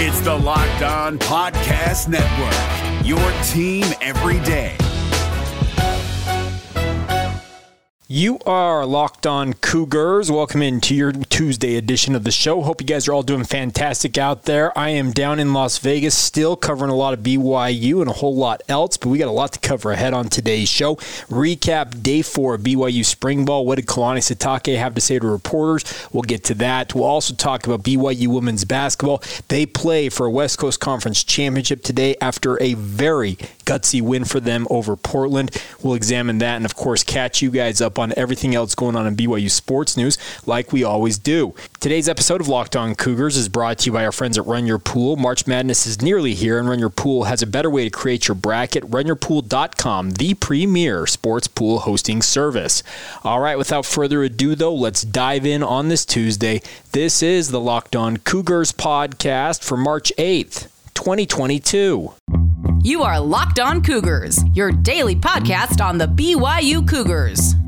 It's the Locked On Podcast Network, your team every day. You are locked on Cougars. Welcome into your Tuesday edition of the show. Hope you guys are all doing fantastic out there. I am down in Las Vegas, still covering a lot of BYU and a whole lot else, but we got a lot to cover ahead on today's show. Recap day four of BYU Spring Ball. What did Kalani Sitake have to say to reporters? We'll get to that. We'll also talk about BYU women's basketball. They play for a West Coast Conference championship today after a very gutsy win for them over Portland. We'll examine that and, of course, catch you guys up on everything else going on in BYU sports news like we always do. Today's episode of Locked On Cougars is brought to you by our friends at Run Your Pool. March Madness is nearly here, and Run Your Pool has a better way to create your bracket. RunYourPool.com, the premier sports pool hosting service. All right, without further ado, though, let's dive in on this Tuesday. This is the Locked On Cougars podcast for March 8th, 2022. You are Locked On Cougars, your daily podcast on the BYU Cougars,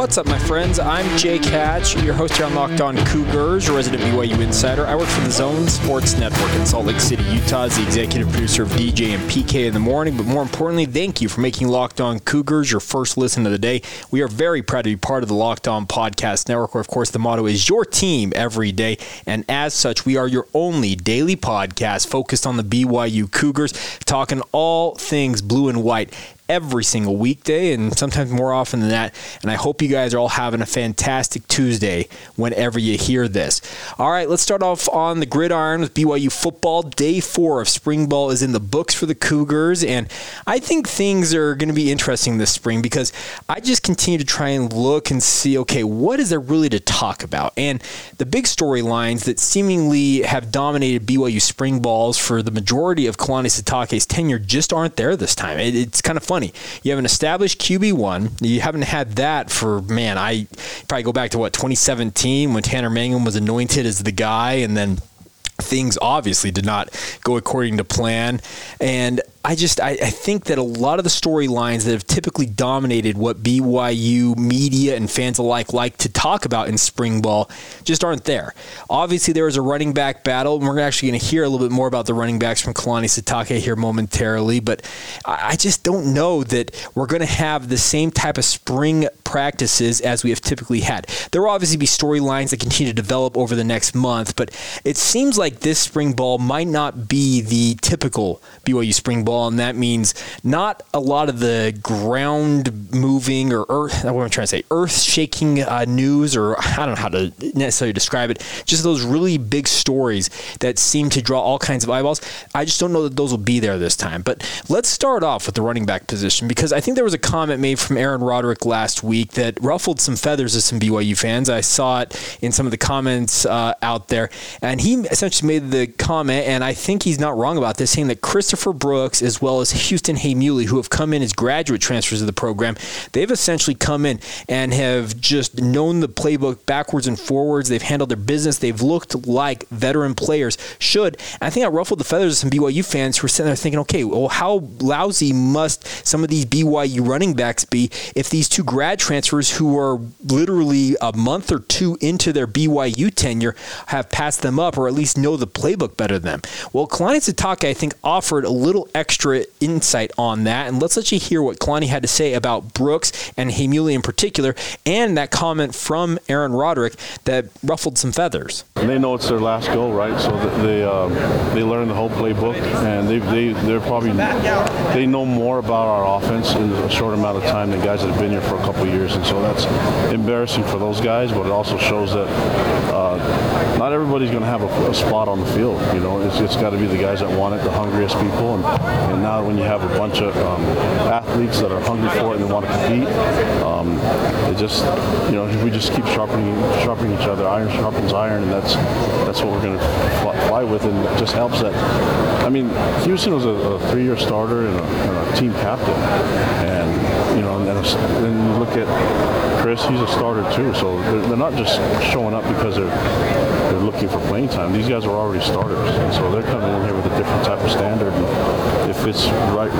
What's up, my friends? I'm Jake Hatch, your host here on Locked On Cougars, resident BYU insider. I work for the Zone Sports Network in Salt Lake City, Utah, as the executive producer of DJ and PK in the morning. But more importantly, thank you for making Locked On Cougars your first listen of the day. We are very proud to be part of the Locked On Podcast Network, where, of course, the motto is your team every day. And as such, we are your only daily podcast focused on the BYU Cougars, talking all things blue and white every single weekday and sometimes more often than that. And I hope you guys are all having a fantastic Tuesday whenever you hear this. All right, let's start off on the gridiron with BYU football. Day four of spring ball is in the books for the Cougars. And I think things are going to be interesting this spring because I just continue to try and look and see okay, what is there really to talk about? And the big storylines that seemingly have dominated BYU spring balls for the majority of Kalani Sitake's tenure just aren't there this time. It, it's kind of funny. You have an established QB1. You haven't had that for, man, I probably go back to what, 2017 when Tanner Mangum was anointed as the guy and then things obviously did not go according to plan. And I just I, I, think that a lot of the storylines that have typically dominated what BYU media and fans alike like to talk about in spring ball just aren't there. Obviously, there was a running back battle, and we're actually going to hear a little bit more about the running backs from Kalani Sitake here momentarily. But I just don't know that we're going to have the same type of spring practices as we have typically had. There will obviously be storylines that continue to develop over the next month, but it seems like this spring ball might not be the typical BYU spring ball and that means not a lot of the ground moving or earth. What am I trying to say? Earth shaking uh, news, or I don't know how to necessarily describe it. Just those really big stories that seem to draw all kinds of eyeballs. I just don't know that those will be there this time. But let's start off with the running back position because I think there was a comment made from Aaron Roderick last week that ruffled some feathers of some BYU fans. I saw it in some of the comments uh, out there, and he essentially made the comment, and I think he's not wrong about this, saying that Christopher Brooks as well as Houston Heimuli, who have come in as graduate transfers of the program. They've essentially come in and have just known the playbook backwards and forwards. They've handled their business. They've looked like veteran players should. And I think I ruffled the feathers of some BYU fans who were sitting there thinking, okay, well, how lousy must some of these BYU running backs be if these two grad transfers who are literally a month or two into their BYU tenure have passed them up or at least know the playbook better than them? Well, Kalani Sitake, I think, offered a little extra extra insight on that. And let's let you hear what Kalani had to say about Brooks and Heimuli in particular, and that comment from Aaron Roderick that ruffled some feathers. They know it's their last go, right? So they uh, they learn the whole playbook, and they they they're probably they know more about our offense in a short amount of time than guys that have been here for a couple years, and so that's embarrassing for those guys. But it also shows that uh, not everybody's going to have a, a, spot on the field. You know, it's, it's got to be the guys that want it, the hungriest people, and and now when you have a bunch of um, athletes that are hungry for it and want to compete, um, it just, you know, we just keep sharpening, sharpening each other. Iron sharpens iron, and that's that's that's what we're going to fly with, and it just helps that. I mean, Houston was a, a three-year starter and a, and a, team captain, and you know, and then, you look at Chris, he's a starter too. So they're, they're not just showing up because they're they're looking for playing time. These guys are already starters, and so they're coming in here with a different type of standard. And if it's right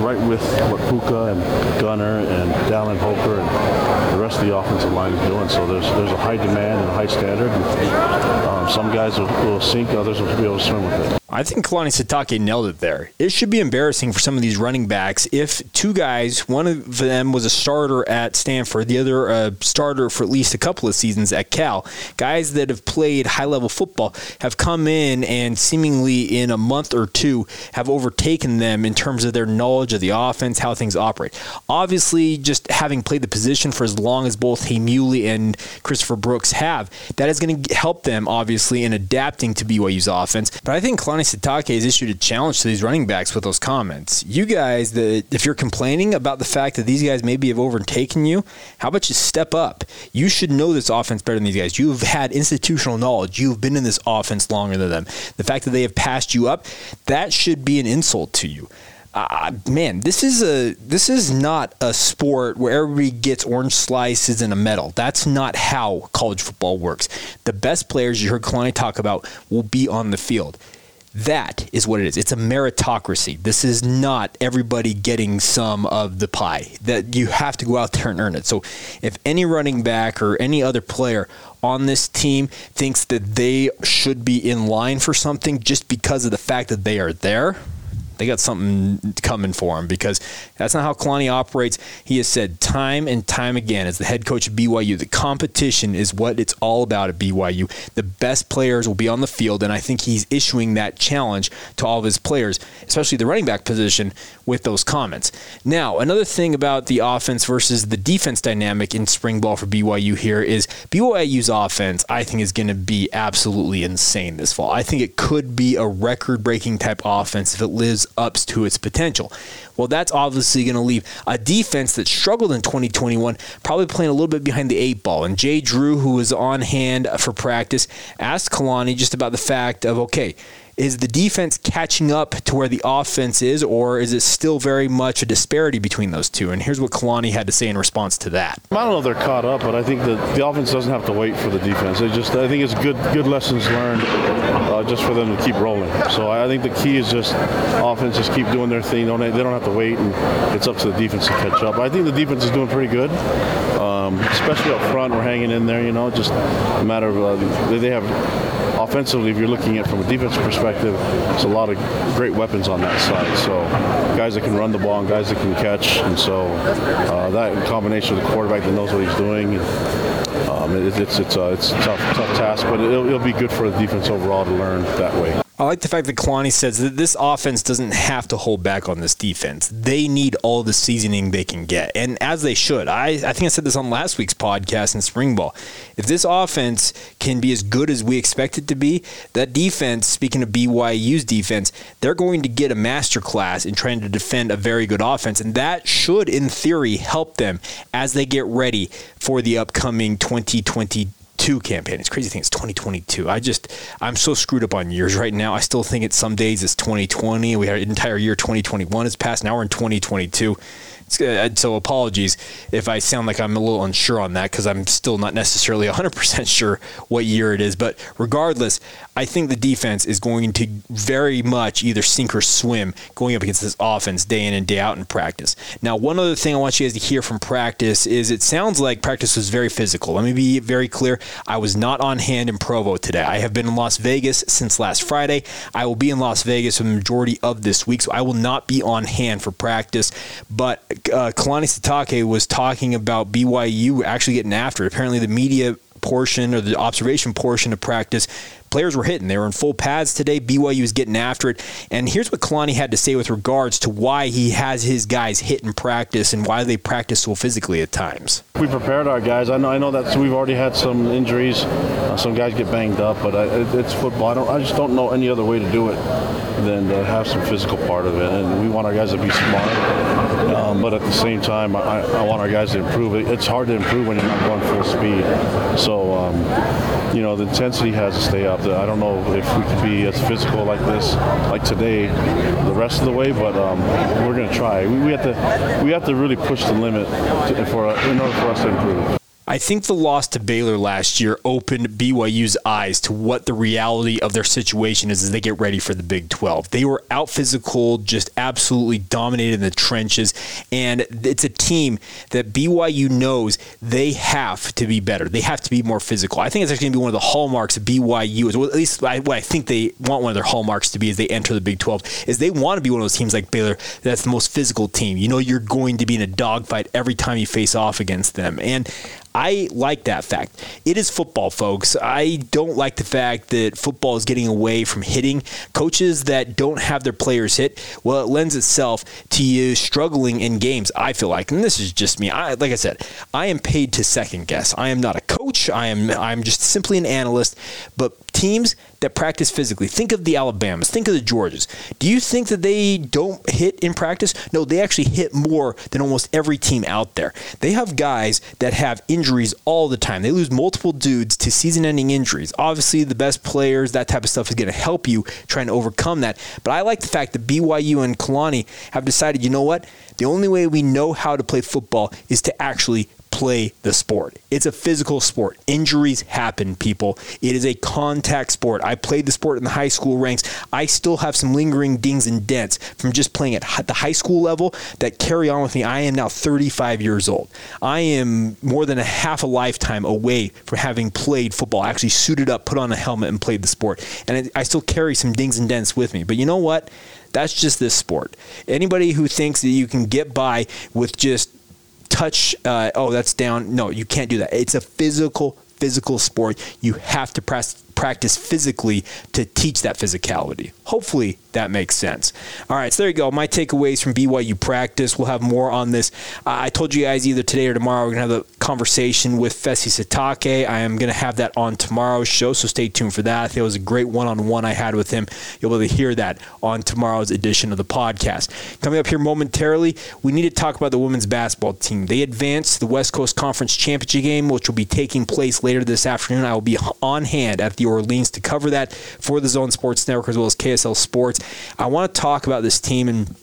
right with what Puka and Gunner and Dallin Holker and rest the offensive line is doing, so there's there's a high demand and a high standard. And, um, some guys will, will sink, others will be able to swim with it. I think Kalani Sitake nailed it there. It should be embarrassing for some of these running backs if two guys, one of them was a starter at Stanford, the other a starter for at least a couple of seasons at Cal, guys that have played high level football have come in and seemingly in a month or two have overtaken them in terms of their knowledge of the offense, how things operate. Obviously, just having played the position for as long as both Heimuli and Christopher Brooks have, that is going to help them, obviously, in adapting to BYU's offense. But I think Kalani Sitake has issued a challenge to these running backs with those comments. You guys, that if you're complaining about the fact that these guys maybe have overtaken you, how about you step up? You should know this offense better than these guys. You've had institutional knowledge. You've been in this offense longer than them. The fact that they have passed you up, that should be an insult to you. Uh, man, this is a this is not a sport where everybody gets orange slices and a medal. That's not how college football works. The best players you heard Kalani talk about will be on the field. That is what it is. It's a meritocracy. This is not everybody getting some of the pie. That you have to go out there and earn it. So if any running back or any other player on this team thinks that they should be in line for something just because of the fact that they are there, they got something coming for him because that's not how Kalani operates. He has said time and time again, as the head coach of BYU, the competition is what it's all about at BYU. The best players will be on the field, and I think he's issuing that challenge to all of his players, especially the running back position, with those comments. Now, another thing about the offense versus the defense dynamic in spring ball for BYU here is BYU's offense, I think, is going to be absolutely insane this fall. I think it could be a record breaking type offense if it lives ups to its potential. Well, that's obviously going to leave a defense that struggled in 2021 probably playing a little bit behind the eight ball. And Jay Drew, who was on hand for practice, asked Kalani just about the fact of, okay, is the defense catching up to where the offense is, or is it still very much a disparity between those two? And here's what Kalani had to say in response to that. I don't know if they're caught up, but I think that the offense doesn't have to wait for the defense. They just, I think it's good, good lessons learned, uh, just for them to keep rolling. So I think the key is just offense just keep doing their thing. Don't, they don't have to wait, and it's up to the defense to catch up. I think the defense is doing pretty good. Um, especially up front, we're hanging in there. You know, just a matter of uh, they have offensively, if you're looking at from a defensive perspective, there's a lot of great weapons on that side. So guys that can run the ball and guys that can catch, and so uh, that in combination with the quarterback that knows what he's doing. Um, it, it's it's uh, it's a tough tough task, but it'll, it'll be good for the defense overall to learn that way. I like the fact that Kalani says that this offense doesn't have to hold back on this defense. They need all the seasoning they can get, and as they should. I, I think I said this on last week's podcast in spring ball. If this offense can be as good as we expect it to be, that defense, speaking of BYU's defense, they're going to get a master class in trying to defend a very good offense, and that should, in theory, help them as they get ready for the upcoming 2022 Two campaign. It's crazy thing. It's 2022. I just I'm so screwed up on years right now. I still think it's some days it's 2020. We had an entire year 2021 has passed. Now we're in 2022. Uh, so apologies if I sound like I'm a little unsure on that because I'm still not necessarily 100% sure what year it is. But regardless, I think the defense is going to very much either sink or swim going up against this offense day in and day out in practice. Now, one other thing I want you guys to hear from practice is it sounds like practice was very physical. Let me be very clear. I was not on hand in Provo today. I have been in Las Vegas since last Friday. I will be in Las Vegas for the majority of this week, so I will not be on hand for practice. But uh, Kalani Sitake was talking about BYU actually getting after. Apparently, the media portion or the observation portion of practice players were hitting. They were in full pads today. BYU was getting after it. And here's what Kalani had to say with regards to why he has his guys hit in practice and why they practice so physically at times. We prepared our guys. I know, I know that we've already had some injuries. Uh, some guys get banged up, but I, it, it's football. I, don't, I just don't know any other way to do it. than to have some physical part of it. And we want our guys to be smart, um, but at the same time, I, I, want our guys to improve. It's hard to improve when you're not going full speed. So, um, you know, the intensity has to stay up. I don't know if we can be as physical like this, like today, the rest of the way, but um, we're going to try. We, we, have to, we have to really push the limit to, for in order for us to improve. I think the loss to Baylor last year opened BYU's eyes to what the reality of their situation is as they get ready for the Big 12. They were out physical, just absolutely dominated in the trenches, and it's a team that BYU knows they have to be better. They have to be more physical. I think it's actually going to be one of the hallmarks of BYU, well, at least what I think they want one of their hallmarks to be as they enter the Big 12, is they want to be one of those teams like Baylor that's the most physical team. You know you're going to be in a dogfight every time you face off against them. And I like that fact. It is football, folks. I don't like the fact that football is getting away from hitting. Coaches that don't have their players hit, well, it lends itself to you struggling in games, I feel like. And this is just me. I, like I said, I am paid to second guess. I am not a coach. I am I'm just simply an analyst. But teams that practice physically. Think of the Alabamas. Think of the Georgias. Do you think that they don't hit in practice? No, they actually hit more than almost every team out there. They have guys that have injuries all the time. They lose multiple dudes to season ending injuries. Obviously, the best players, that type of stuff is going to help you trying to overcome that. But I like the fact that BYU and Kalani have decided, you know what? The only way we know how to play football is to actually play the sport. It's a physical sport. Injuries happen, people. It is a contact sport. I played the sport in the high school ranks. I still have some lingering dings and dents from just playing at the high school level that carry on with me. I am now 35 years old. I am more than a half a lifetime away from having played football, actually suited up, put on a helmet, and played the sport. And I still carry some dings and dents with me. But you know what? That's just this sport. Anybody who thinks that you can get by with just touch, uh, oh, that's down. No, you can't do that. It's a physical, physical sport. You have to press practice physically to teach that physicality. Hopefully that makes sense. All right, so there you go. My takeaways from BYU practice. We'll have more on this. Uh, I told you guys either today or tomorrow we're going to have a conversation with Fesi Sitake. I am going to have that on tomorrow's show, so stay tuned for that. I think it was a great one on one I had with him. You'll be able to hear that on tomorrow's edition of the podcast. Coming up here momentarily, we need to talk about the women's basketball team. They advanced the West Coast Conference Championship game, which will be taking place later this afternoon. I will be on hand at the Orleans to cover that for the Zone Sports Network as well as KSL Sports. I want to talk about this team and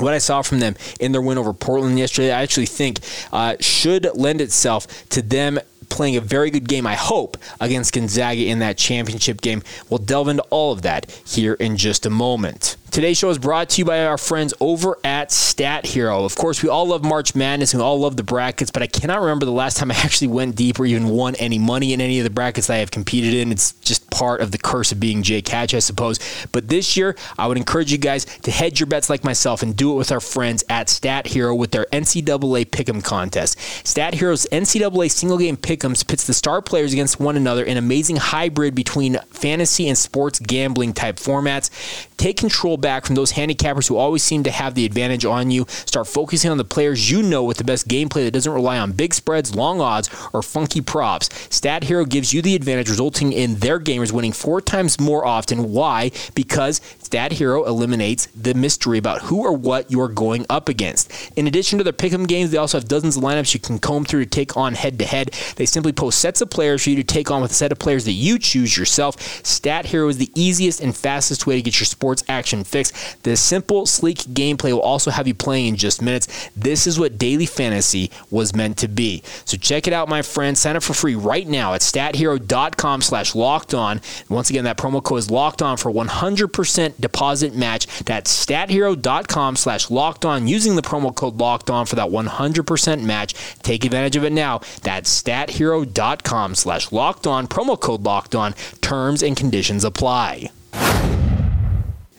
what I saw from them in their win over Portland yesterday, I actually think uh, should lend itself to them playing a very good game, I hope, against Gonzaga in that championship game. We'll delve into all of that here in just a moment. Today's show is brought to you by our friends over at Stat Hero. Of course, we all love March Madness and we all love the brackets, but I cannot remember the last time I actually went deep or even won any money in any of the brackets I have competed in. It's just part of the curse of being Jake Hatch, I suppose. But this year, I would encourage you guys to hedge your bets like myself and do it with our friends at Stat Hero with their NCAA Pick'em contest. Stat Hero's NCAA single game Pick'ems pits the star players against one another in amazing hybrid between fantasy and sports gambling type formats. Take control back from those handicappers who always seem to have the advantage on you. Start focusing on the players you know with the best gameplay that doesn't rely on big spreads, long odds, or funky props. Stat Hero gives you the advantage, resulting in their gamers winning four times more often. Why? Because Stat Hero eliminates the mystery about who or what you are going up against. In addition to their pick'em games, they also have dozens of lineups you can comb through to take on head to head. They simply post sets of players for you to take on with a set of players that you choose yourself. Stat Hero is the easiest and fastest way to get your sports action fix. The simple, sleek gameplay will also have you playing in just minutes. This is what daily fantasy was meant to be. So check it out, my friends. Sign up for free right now at stathero.com slash locked on. Once again, that promo code is locked on for 100% deposit match. That's stathero.com slash locked on using the promo code locked on for that 100% match. Take advantage of it now. That's stathero.com slash locked on, promo code locked on. Terms and conditions apply.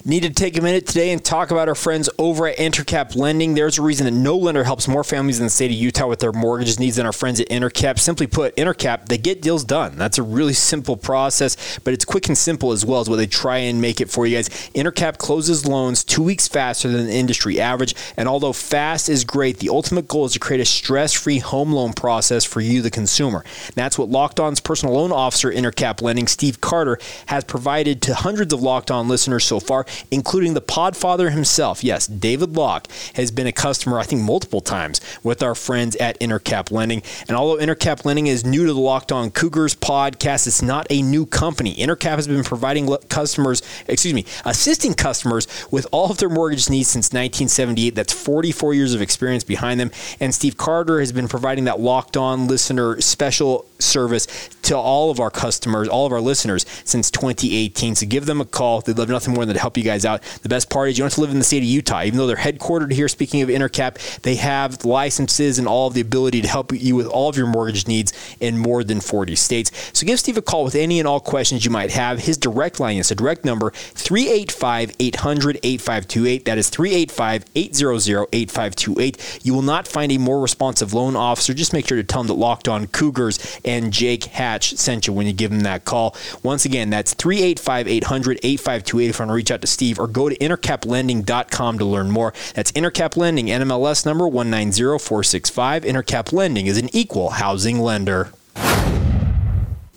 Need to take a minute today and talk about our friends over at Intercap Lending. There's a reason that no lender helps more families in the state of Utah with their mortgage needs than our friends at Intercap. Simply put, Intercap, they get deals done. That's a really simple process, but it's quick and simple as well as what they try and make it for you guys. Intercap closes loans two weeks faster than the industry average, and although fast is great, the ultimate goal is to create a stress-free home loan process for you, the consumer. That's what Locked On's personal loan officer, Intercap Lending, Steve Carter, has provided to hundreds of Locked On listeners so far. Including the podfather himself. Yes, David Locke has been a customer, I think, multiple times with our friends at Intercap Lending. And although Intercap Lending is new to the Locked On Cougars podcast, it's not a new company. Intercap has been providing customers, excuse me, assisting customers with all of their mortgage needs since 1978. That's 44 years of experience behind them. And Steve Carter has been providing that Locked On listener special service to all of our customers, all of our listeners since 2018. So give them a call. They'd love nothing more than to help you guys out. The best part is you don't have to live in the state of Utah. Even though they're headquartered here, speaking of Intercap, they have licenses and all of the ability to help you with all of your mortgage needs in more than 40 states. So give Steve a call with any and all questions you might have. His direct line is a direct number 385 800 8528. That is 385 800 8528. You will not find a more responsive loan officer. Just make sure to tell them that Locked On Cougars and Jake Hatch sent you when you give them that call. Once again, that's 385 800 8528 if you want to reach out to Steve or go to intercaplending.com to learn more. That's Intercap Lending, NMLS number 190465. Intercap Lending is an equal housing lender.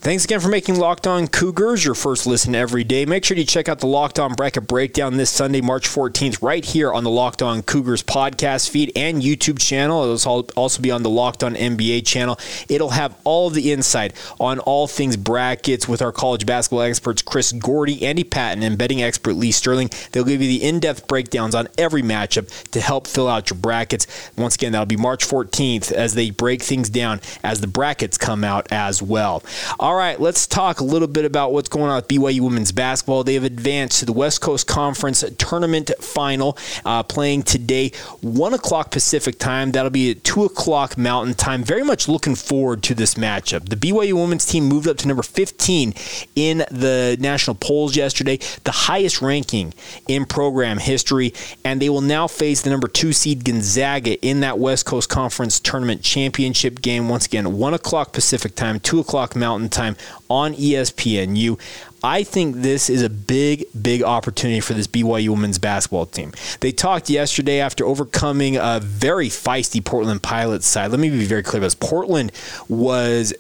Thanks again for making Locked On Cougars your first listen every day. Make sure you check out the Locked On Bracket Breakdown this Sunday, March 14th, right here on the Locked On Cougars podcast feed and YouTube channel. It'll also be on the Locked On NBA channel. It'll have all the insight on all things brackets with our college basketball experts Chris Gordy, Andy Patton, and betting expert Lee Sterling. They'll give you the in depth breakdowns on every matchup to help fill out your brackets. Once again, that'll be March 14th as they break things down as the brackets come out as well. All all right, let's talk a little bit about what's going on with BYU women's basketball. They have advanced to the West Coast Conference tournament final, uh, playing today, 1 o'clock Pacific time. That'll be at 2 o'clock Mountain time. Very much looking forward to this matchup. The BYU women's team moved up to number 15 in the national polls yesterday, the highest ranking in program history, and they will now face the number two seed Gonzaga in that West Coast Conference tournament championship game. Once again, 1 o'clock Pacific time, 2 o'clock Mountain time time on ESPNU. I think this is a big, big opportunity for this BYU women's basketball team. They talked yesterday after overcoming a very feisty Portland Pilots side. Let me be very clear about this. Portland was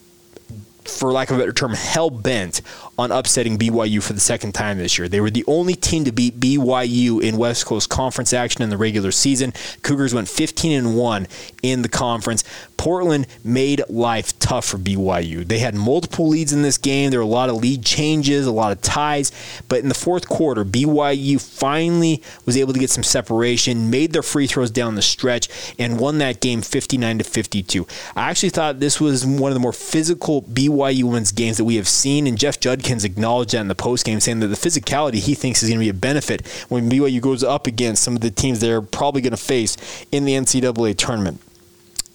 for lack of a better term, hell bent on upsetting BYU for the second time this year. They were the only team to beat BYU in West Coast Conference action in the regular season. Cougars went 15 and 1 in the conference. Portland made life tough for BYU. They had multiple leads in this game. There were a lot of lead changes, a lot of ties, but in the fourth quarter, BYU finally was able to get some separation, made their free throws down the stretch, and won that game 59 to 52. I actually thought this was one of the more physical BYU women's games that we have seen, and Jeff Judkins acknowledged that in the postgame, saying that the physicality he thinks is going to be a benefit when BYU goes up against some of the teams they're probably going to face in the NCAA tournament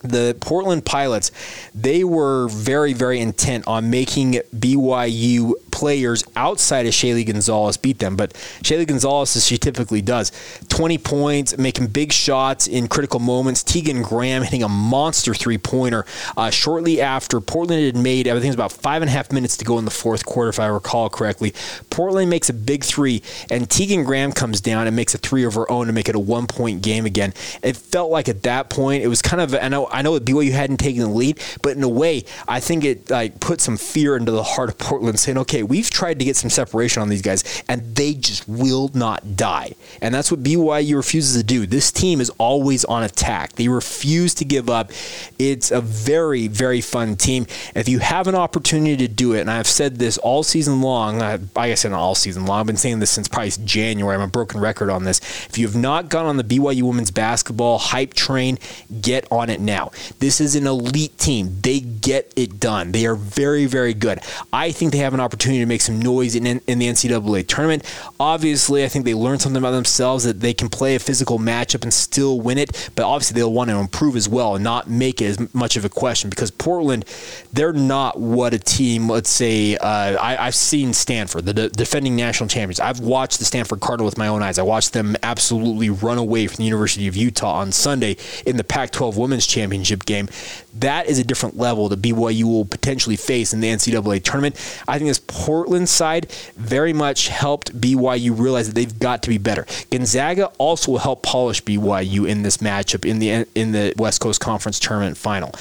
the Portland Pilots, they were very, very intent on making BYU players outside of Shaylee Gonzalez beat them. But Shaylee Gonzalez, as she typically does, 20 points, making big shots in critical moments. Tegan Graham hitting a monster three pointer uh, shortly after Portland had made, I think it was about five and a half minutes to go in the fourth quarter, if I recall correctly. Portland makes a big three, and Tegan Graham comes down and makes a three of her own to make it a one point game again. It felt like at that point, it was kind of, I know, I know BYU hadn't taken the lead, but in a way, I think it like put some fear into the heart of Portland, saying, "Okay, we've tried to get some separation on these guys, and they just will not die." And that's what BYU refuses to do. This team is always on attack. They refuse to give up. It's a very, very fun team. If you have an opportunity to do it, and I've said this all season long, I, I guess not all season long. I've been saying this since probably January. I'm a broken record on this. If you have not gone on the BYU women's basketball hype train, get on it now. This is an elite team. They get it done. They are very, very good. I think they have an opportunity to make some noise in, in the NCAA tournament. Obviously, I think they learned something about themselves that they can play a physical matchup and still win it, but obviously they'll want to improve as well and not make it as much of a question because Portland, they're not what a team, let's say, uh, I, have seen Stanford, the de- defending national champions. I've watched the Stanford Cardinal with my own eyes. I watched them absolutely run away from the University of Utah on Sunday in the Pac 12 Women's Championship game. That is a different level that BYU will potentially face in the NCAA tournament. I think this Portland side very much helped BYU realize that they've got to be better. Gonzaga also will help polish BYU in this matchup in the in the West Coast Conference tournament final.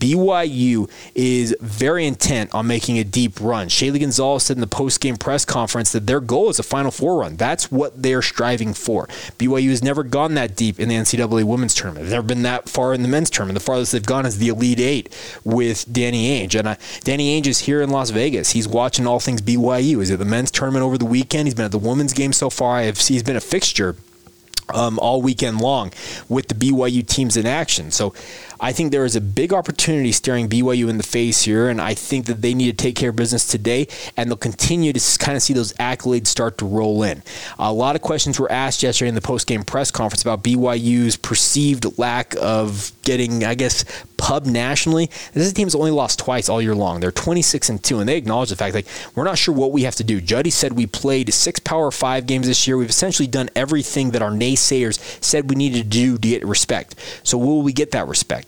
BYU is very intent on making a deep run. Shaylee Gonzalez said in the post-game press conference that their goal is a Final Four run. That's what they're striving for. BYU has never gone that deep in the NCAA women's tournament. They've never been that far in the men's tournament. The farthest they've gone is the Elite Eight with Danny Ainge. And uh, Danny Ainge is here in Las Vegas. He's watching all things BYU. Is it the men's tournament over the weekend? He's been at the women's game so far. He's been a fixture um, all weekend long with the BYU teams in action. So I think there is a big opportunity staring BYU in the face here, and I think that they need to take care of business today, and they'll continue to kind of see those accolades start to roll in. A lot of questions were asked yesterday in the post-game press conference about BYU's perceived lack of getting, I guess, pub nationally. This is a team that's only lost twice all year long. They're 26 and two, and they acknowledge the fact like we're not sure what we have to do. Juddy said we played six Power Five games this year. We've essentially done everything that our naysayers said we needed to do to get respect. So will we get that respect?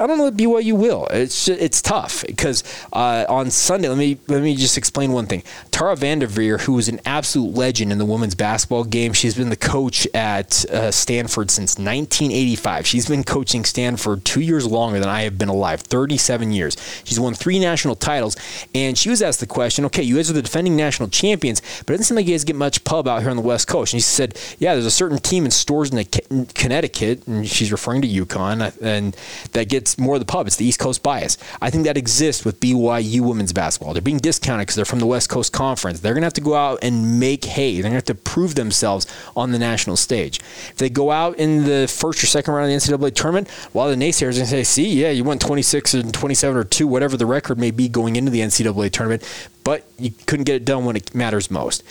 I don't know if BYU will. It's it's tough because uh, on Sunday, let me let me just explain one thing. Tara VanDerveer, who is an absolute legend in the women's basketball game, she's been the coach at uh, Stanford since 1985. She's been coaching Stanford two years longer than I have been alive, 37 years. She's won three national titles, and she was asked the question, "Okay, you guys are the defending national champions, but it doesn't seem like you guys get much pub out here on the West Coast." And she said, "Yeah, there's a certain team in Storrs in Connecticut, and she's referring to UConn, and that gets." It's more the pub. It's the East Coast bias. I think that exists with BYU women's basketball. They're being discounted because they're from the West Coast Conference. They're going to have to go out and make hay. They're going to have to prove themselves on the national stage. If they go out in the first or second round of the NCAA tournament, while well, the naysayers are going to say, see, yeah, you went 26 and 27 or 2, whatever the record may be going into the NCAA tournament, but you couldn't get it done when it matters most.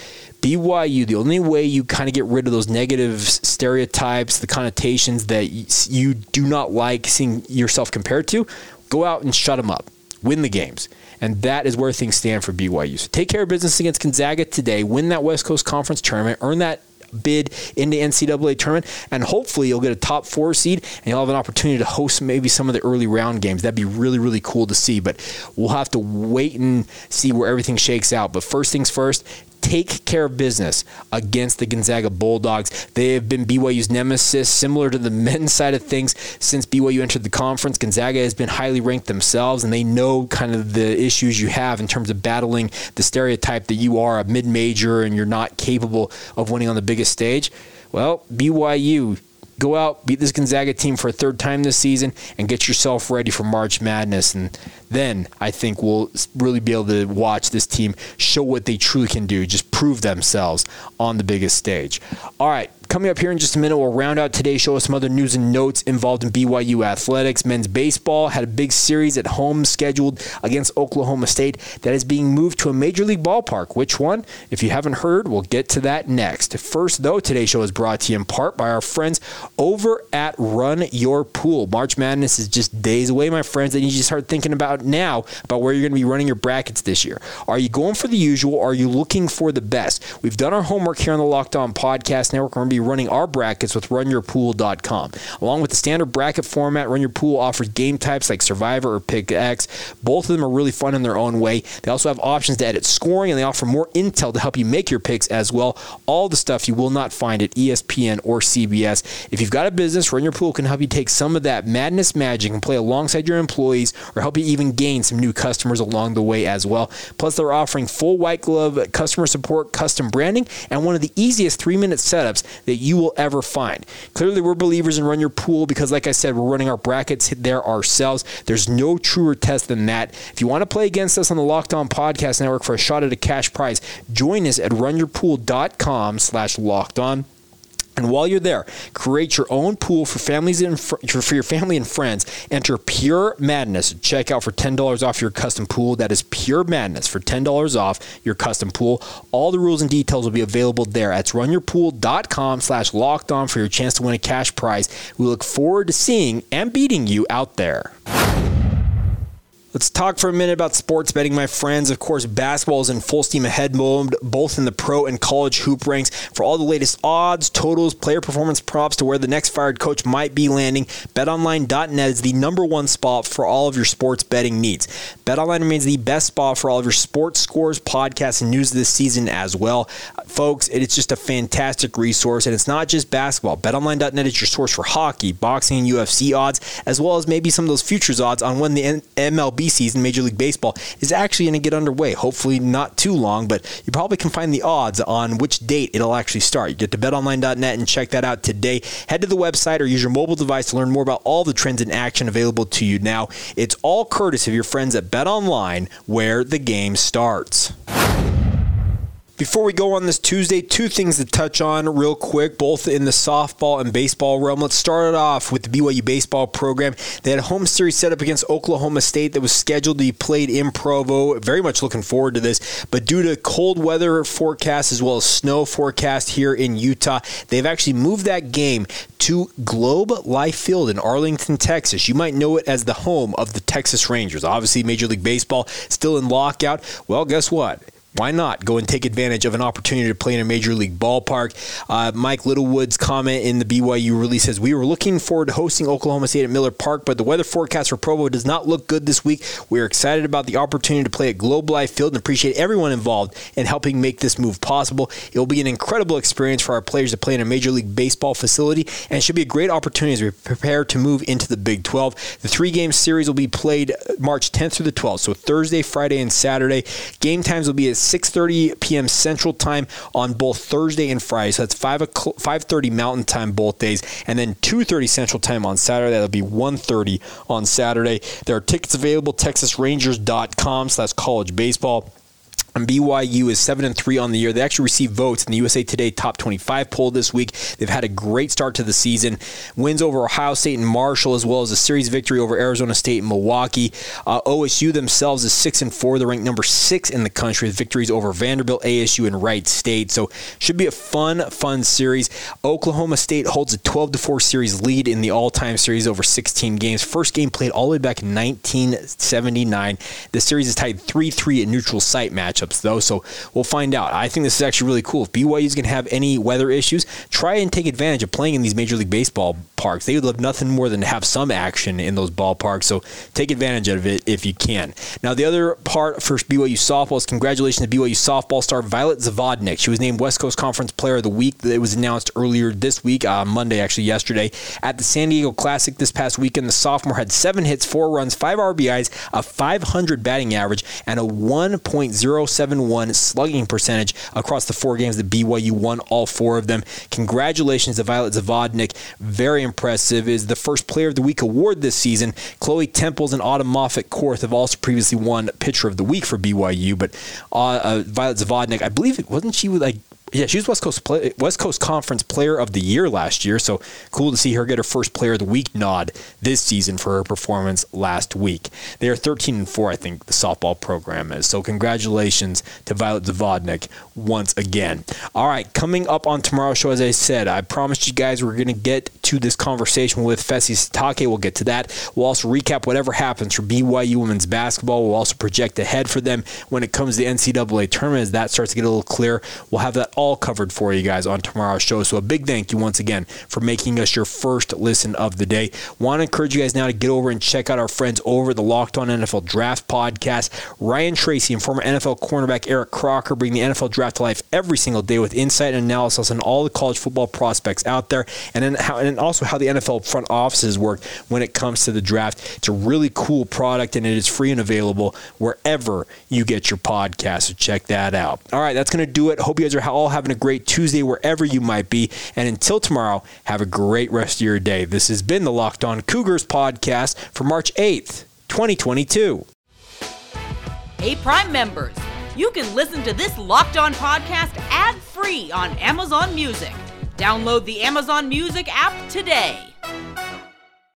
BYU, the only way you kind of get rid of those negative stereotypes, the connotations that you do not like seeing yourself compared to, go out and shut them up. Win the games. And that is where things stand for BYU. So take care of business against Gonzaga today, win that West Coast Conference tournament, earn that bid in the NCAA tournament, and hopefully you'll get a top four seed and you'll have an opportunity to host maybe some of the early round games. That'd be really, really cool to see. But we'll have to wait and see where everything shakes out. But first things first, take care of business against the Gonzaga Bulldogs. They have been BYU's nemesis, similar to the men's side of things since BYU entered the conference. Gonzaga has been highly ranked themselves, and they know kind of the issues you have in terms of battling the stereotype that you are a mid major and you're not capable of winning on the biggest stage. Well, BYU go out, beat this Gonzaga team for a third time this season, and get yourself ready for March Madness. And then I think we'll really be able to watch this team show what they truly can do, just prove themselves on the biggest stage. All right, Coming up here in just a minute, we'll round out today's show with some other news and notes involved in BYU athletics. Men's baseball had a big series at home scheduled against Oklahoma State that is being moved to a major league ballpark. Which one? If you haven't heard, we'll get to that next. First, though, today's show is brought to you in part by our friends over at Run Your Pool. March Madness is just days away, my friends, and you just start thinking about now about where you're going to be running your brackets this year. Are you going for the usual? Are you looking for the best? We've done our homework here on the Locked On Podcast Network. We're going to be running our brackets with runyourpool.com. Along with the standard bracket format, Run Your Pool offers game types like Survivor or Pick X. Both of them are really fun in their own way. They also have options to edit scoring and they offer more intel to help you make your picks as well. All the stuff you will not find at ESPN or CBS. If you've got a business, Run Your Pool can help you take some of that madness magic and play alongside your employees or help you even gain some new customers along the way as well. Plus, they're offering full white glove customer support, custom branding, and one of the easiest three minute setups that you will ever find. Clearly, we're believers in Run Your Pool because, like I said, we're running our brackets there ourselves. There's no truer test than that. If you want to play against us on the Locked On Podcast Network for a shot at a cash prize, join us at runyourpool.com slash locked on. And while you're there, create your own pool for families and fr- for your family and friends. Enter Pure Madness. Check out for ten dollars off your custom pool. That is Pure Madness for ten dollars off your custom pool. All the rules and details will be available there. That's runyourpool.com/slash locked on for your chance to win a cash prize. We look forward to seeing and beating you out there. Let's talk for a minute about sports betting, my friends. Of course, basketball is in full steam ahead mode, both in the pro and college hoop ranks. For all the latest odds, totals, player performance props to where the next fired coach might be landing, betonline.net is the number one spot for all of your sports betting needs. BetOnline remains the best spot for all of your sports scores, podcasts, and news this season as well. Folks, it's just a fantastic resource, and it's not just basketball. BetOnline.net is your source for hockey, boxing, and UFC odds, as well as maybe some of those futures odds on when the MLB season, Major League Baseball, is actually going to get underway. Hopefully, not too long, but you probably can find the odds on which date it'll actually start. You get to betonline.net and check that out today. Head to the website or use your mobile device to learn more about all the trends in action available to you now. It's all courtesy of your friends at BetOnline, where the game starts. Before we go on this Tuesday, two things to touch on real quick, both in the softball and baseball realm. Let's start it off with the BYU baseball program. They had a home series set up against Oklahoma State that was scheduled to be played in Provo. Very much looking forward to this, but due to cold weather forecast as well as snow forecast here in Utah, they've actually moved that game to Globe Life Field in Arlington, Texas. You might know it as the home of the Texas Rangers. Obviously, Major League Baseball still in lockout. Well, guess what? Why not go and take advantage of an opportunity to play in a major league ballpark? Uh, Mike Littlewood's comment in the BYU release says we were looking forward to hosting Oklahoma State at Miller Park, but the weather forecast for Provo does not look good this week. We are excited about the opportunity to play at Globe Life Field and appreciate everyone involved in helping make this move possible. It will be an incredible experience for our players to play in a major league baseball facility, and should be a great opportunity as we prepare to move into the Big 12. The three-game series will be played March 10th through the 12th, so Thursday, Friday, and Saturday. Game times will be at 6:30 p.m. Central Time on both Thursday and Friday. So that's 5 o'clock, 5:30 Mountain Time both days, and then 2:30 Central Time on Saturday. That'll be 1:30 on Saturday. There are tickets available. TexasRangers.com slash college baseball. And BYU is seven and three on the year. They actually received votes in the USA Today Top 25 poll this week. They've had a great start to the season. Wins over Ohio State and Marshall, as well as a series victory over Arizona State and Milwaukee. Uh, OSU themselves is six and four. They're ranked number six in the country with victories over Vanderbilt, ASU, and Wright State. So should be a fun, fun series. Oklahoma State holds a 12 to four series lead in the all-time series over 16 games. First game played all the way back in 1979. The series is tied 3-3 at neutral site match matchups, though, so we'll find out. I think this is actually really cool. If BYU is going to have any weather issues, try and take advantage of playing in these Major League Baseball parks. They would love nothing more than to have some action in those ballparks, so take advantage of it if you can. Now, the other part for BYU softball is congratulations to BYU softball star Violet Zavodnik. She was named West Coast Conference Player of the Week. It was announced earlier this week, uh, Monday, actually, yesterday, at the San Diego Classic this past weekend. The sophomore had seven hits, four runs, five RBIs, a 500 batting average, and a 1.0 .071 slugging percentage across the four games that BYU won all four of them. Congratulations to Violet Zavodnik. Very impressive. Is the first Player of the Week award this season. Chloe Temples and Autumn Moffett Korth have also previously won Pitcher of the Week for BYU, but uh, uh, Violet Zavodnik, I believe, it wasn't she like yeah, she was West Coast play, West Coast Conference Player of the Year last year, so cool to see her get her first Player of the Week nod this season for her performance last week. They are 13 and four, I think the softball program is. So congratulations to Violet Zavodnik once again. All right, coming up on tomorrow's show, as I said, I promised you guys we're going to get to this conversation with Fesi Sitake. We'll get to that. We'll also recap whatever happens for BYU women's basketball. We'll also project ahead for them when it comes to the NCAA tournament as that starts to get a little clear. We'll have that all covered for you guys on tomorrow's show. So a big thank you once again for making us your first listen of the day. Want to encourage you guys now to get over and check out our friends over the Locked On NFL Draft podcast. Ryan Tracy and former NFL cornerback Eric Crocker bring the NFL draft to life every single day with insight and analysis on all the college football prospects out there, and then how, and also how the NFL front offices work when it comes to the draft. It's a really cool product, and it is free and available wherever you get your podcast. So check that out. All right, that's going to do it. Hope you guys are all having a great Tuesday wherever you might be. And until tomorrow, have a great rest of your day. This has been the Locked On Cougars podcast for March 8th, 2022. Hey, Prime members, you can listen to this Locked On podcast ad free on Amazon Music. Download the Amazon Music app today.